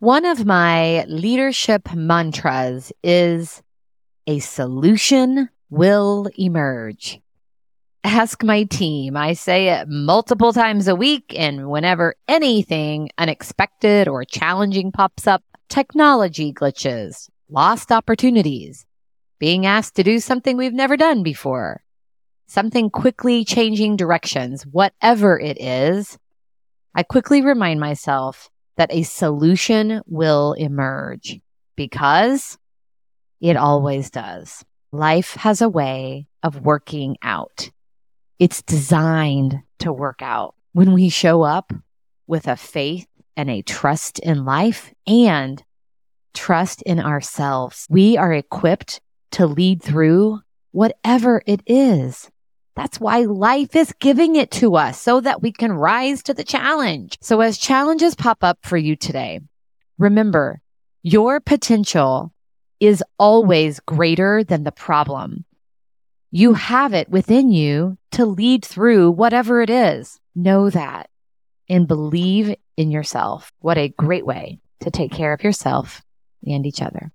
One of my leadership mantras is a solution will emerge. Ask my team. I say it multiple times a week, and whenever anything unexpected or challenging pops up, technology glitches, lost opportunities, being asked to do something we've never done before, something quickly changing directions, whatever it is, I quickly remind myself that a solution will emerge because it always does. Life has a way of working out. It's designed to work out. When we show up with a faith and a trust in life and trust in ourselves, we are equipped to lead through whatever it is. That's why life is giving it to us so that we can rise to the challenge. So as challenges pop up for you today, remember your potential is always greater than the problem. You have it within you to lead through whatever it is. Know that and believe in yourself. What a great way to take care of yourself and each other.